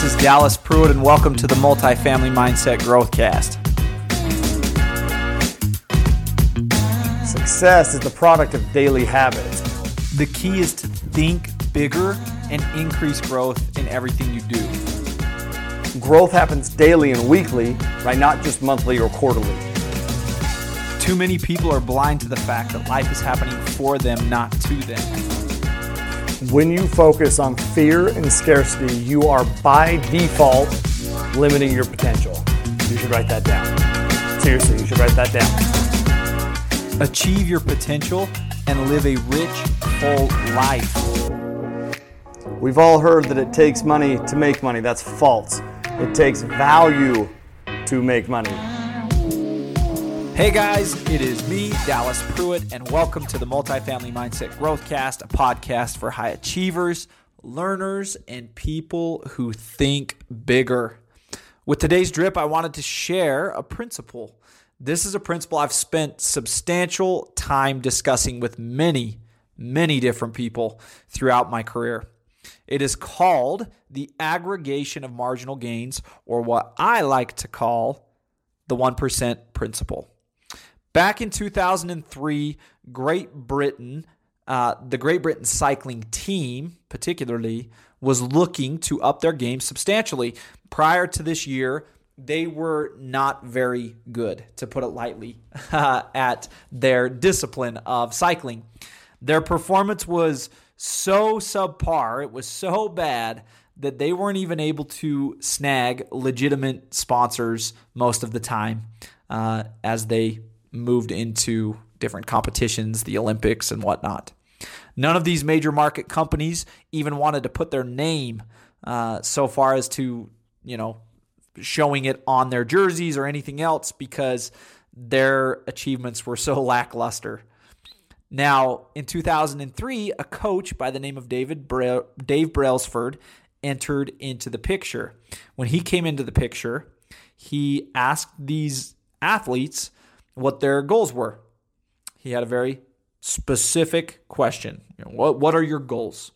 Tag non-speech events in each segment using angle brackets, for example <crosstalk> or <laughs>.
This is Dallas Pruitt, and welcome to the Multifamily Mindset Growthcast. Success is the product of daily habits. The key is to think bigger and increase growth in everything you do. Growth happens daily and weekly, right? Not just monthly or quarterly. Too many people are blind to the fact that life is happening for them, not to them. When you focus on fear and scarcity, you are by default limiting your potential. You should write that down. Seriously, you should write that down. Achieve your potential and live a rich, full life. We've all heard that it takes money to make money. That's false. It takes value to make money. Hey guys, it is me, Dallas Pruitt, and welcome to the Multifamily Mindset Growthcast, a podcast for high achievers, learners, and people who think bigger. With today's drip, I wanted to share a principle. This is a principle I've spent substantial time discussing with many, many different people throughout my career. It is called the aggregation of marginal gains, or what I like to call the 1% principle. Back in 2003, Great Britain, uh, the Great Britain cycling team, particularly, was looking to up their game substantially. Prior to this year, they were not very good, to put it lightly, <laughs> at their discipline of cycling. Their performance was so subpar, it was so bad that they weren't even able to snag legitimate sponsors most of the time uh, as they moved into different competitions, the Olympics and whatnot. None of these major market companies even wanted to put their name uh, so far as to, you know, showing it on their jerseys or anything else because their achievements were so <laughs> lackluster. Now, in 2003, a coach by the name of David Bra- Dave Brailsford entered into the picture. When he came into the picture, he asked these athletes what their goals were. He had a very specific question. You know, what what are your goals?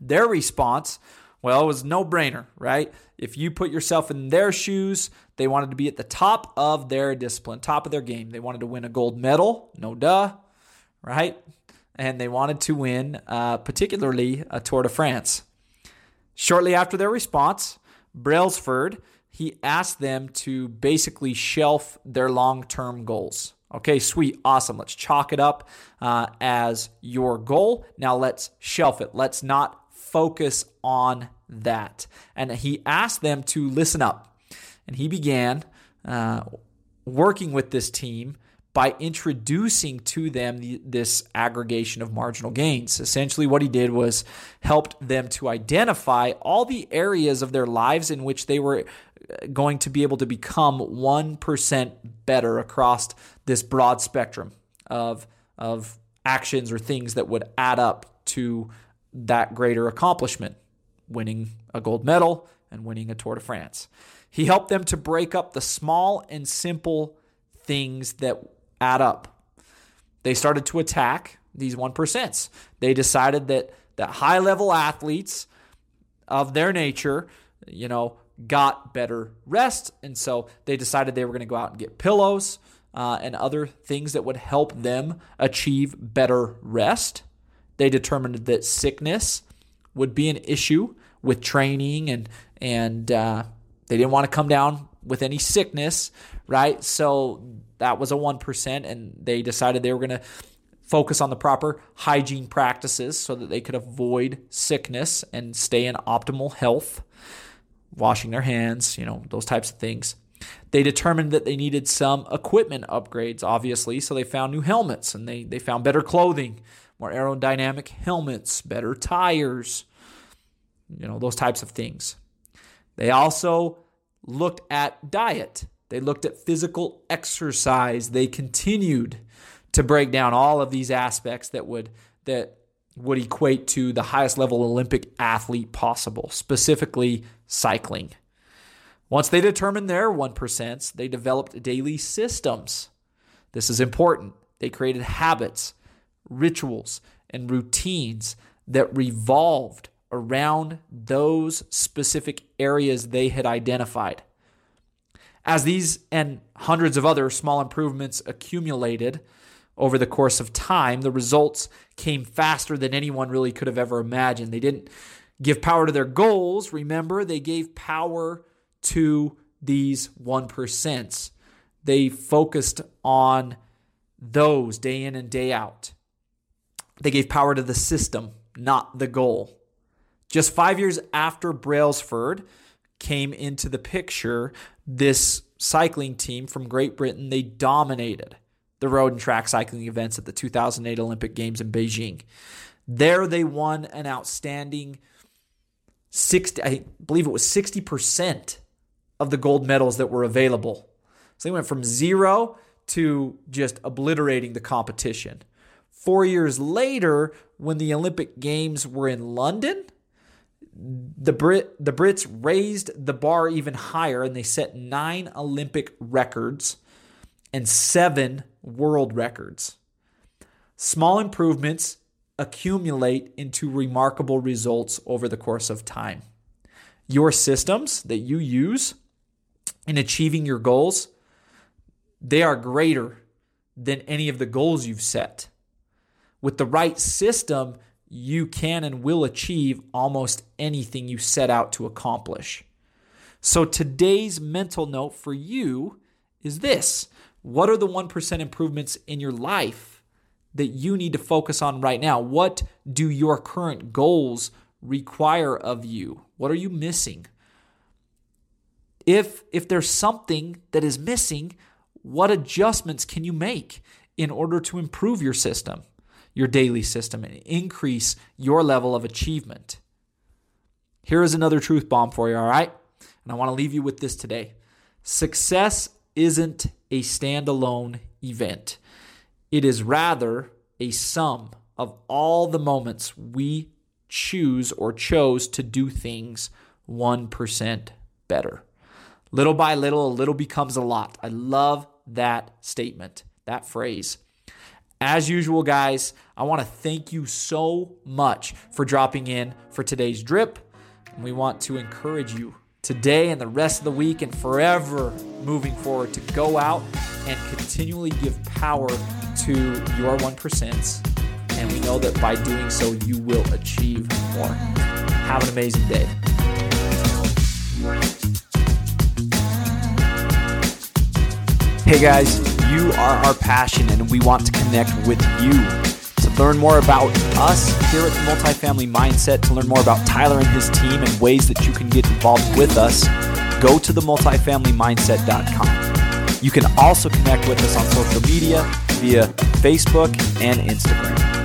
Their response, well, it was no brainer, right? If you put yourself in their shoes, they wanted to be at the top of their discipline, top of their game. They wanted to win a gold medal, no duh, right? And they wanted to win, uh, particularly a Tour de France. Shortly after their response, Brailsford he asked them to basically shelf their long term goals. Okay, sweet, awesome. Let's chalk it up uh, as your goal. Now let's shelf it. Let's not focus on that. And he asked them to listen up. And he began uh, working with this team by introducing to them the, this aggregation of marginal gains. Essentially, what he did was helped them to identify all the areas of their lives in which they were going to be able to become 1% better across this broad spectrum of, of actions or things that would add up to that greater accomplishment winning a gold medal and winning a Tour de France. He helped them to break up the small and simple things that add up. They started to attack these 1%. They decided that that high level athletes of their nature, you know, got better rest. And so they decided they were going to go out and get pillows uh, and other things that would help them achieve better rest. They determined that sickness would be an issue with training and and uh, they didn't want to come down with any sickness, right? So that was a 1%, and they decided they were going to focus on the proper hygiene practices so that they could avoid sickness and stay in optimal health washing their hands, you know, those types of things. They determined that they needed some equipment upgrades, obviously, so they found new helmets and they, they found better clothing, more aerodynamic helmets, better tires, you know, those types of things. They also looked at diet, they looked at physical exercise. They continued to break down all of these aspects that would that would equate to the highest level Olympic athlete possible, specifically cycling. Once they determined their 1%, they developed daily systems. This is important. They created habits, rituals, and routines that revolved around those specific areas they had identified. As these and hundreds of other small improvements accumulated over the course of time, the results came faster than anyone really could have ever imagined. They didn't give power to their goals, remember, they gave power to these 1%. They focused on those day in and day out. They gave power to the system, not the goal. Just five years after Brailsford came into the picture, this cycling team from Great Britain, they dominated the road and track cycling events at the 2008 Olympic Games in Beijing. There they won an outstanding 60 I believe it was 60% of the gold medals that were available. So they went from 0 to just obliterating the competition. 4 years later when the Olympic Games were in London, the Brit the Brits raised the bar even higher and they set 9 Olympic records and 7 world records. Small improvements accumulate into remarkable results over the course of time. Your systems that you use in achieving your goals, they are greater than any of the goals you've set. With the right system, you can and will achieve almost anything you set out to accomplish. So, today's mental note for you is this what are the 1% improvements in your life that you need to focus on right now? What do your current goals require of you? What are you missing? If if there's something that is missing, what adjustments can you make in order to improve your system, your daily system and increase your level of achievement? Here is another truth bomb for you, all right? And I want to leave you with this today. Success isn't a standalone event, it is rather a sum of all the moments we choose or chose to do things 1% better. Little by little, a little becomes a lot. I love that statement, that phrase. As usual, guys, I want to thank you so much for dropping in for today's drip. We want to encourage you today and the rest of the week and forever moving forward to go out and continually give power to your 1%. And we know that by doing so, you will achieve more. Have an amazing day. Hey guys, you are our passion and we want to connect with you learn more about us here at the Multifamily Mindset, to learn more about Tyler and his team and ways that you can get involved with us, go to the multifamilymindset.com. You can also connect with us on social media via Facebook and Instagram.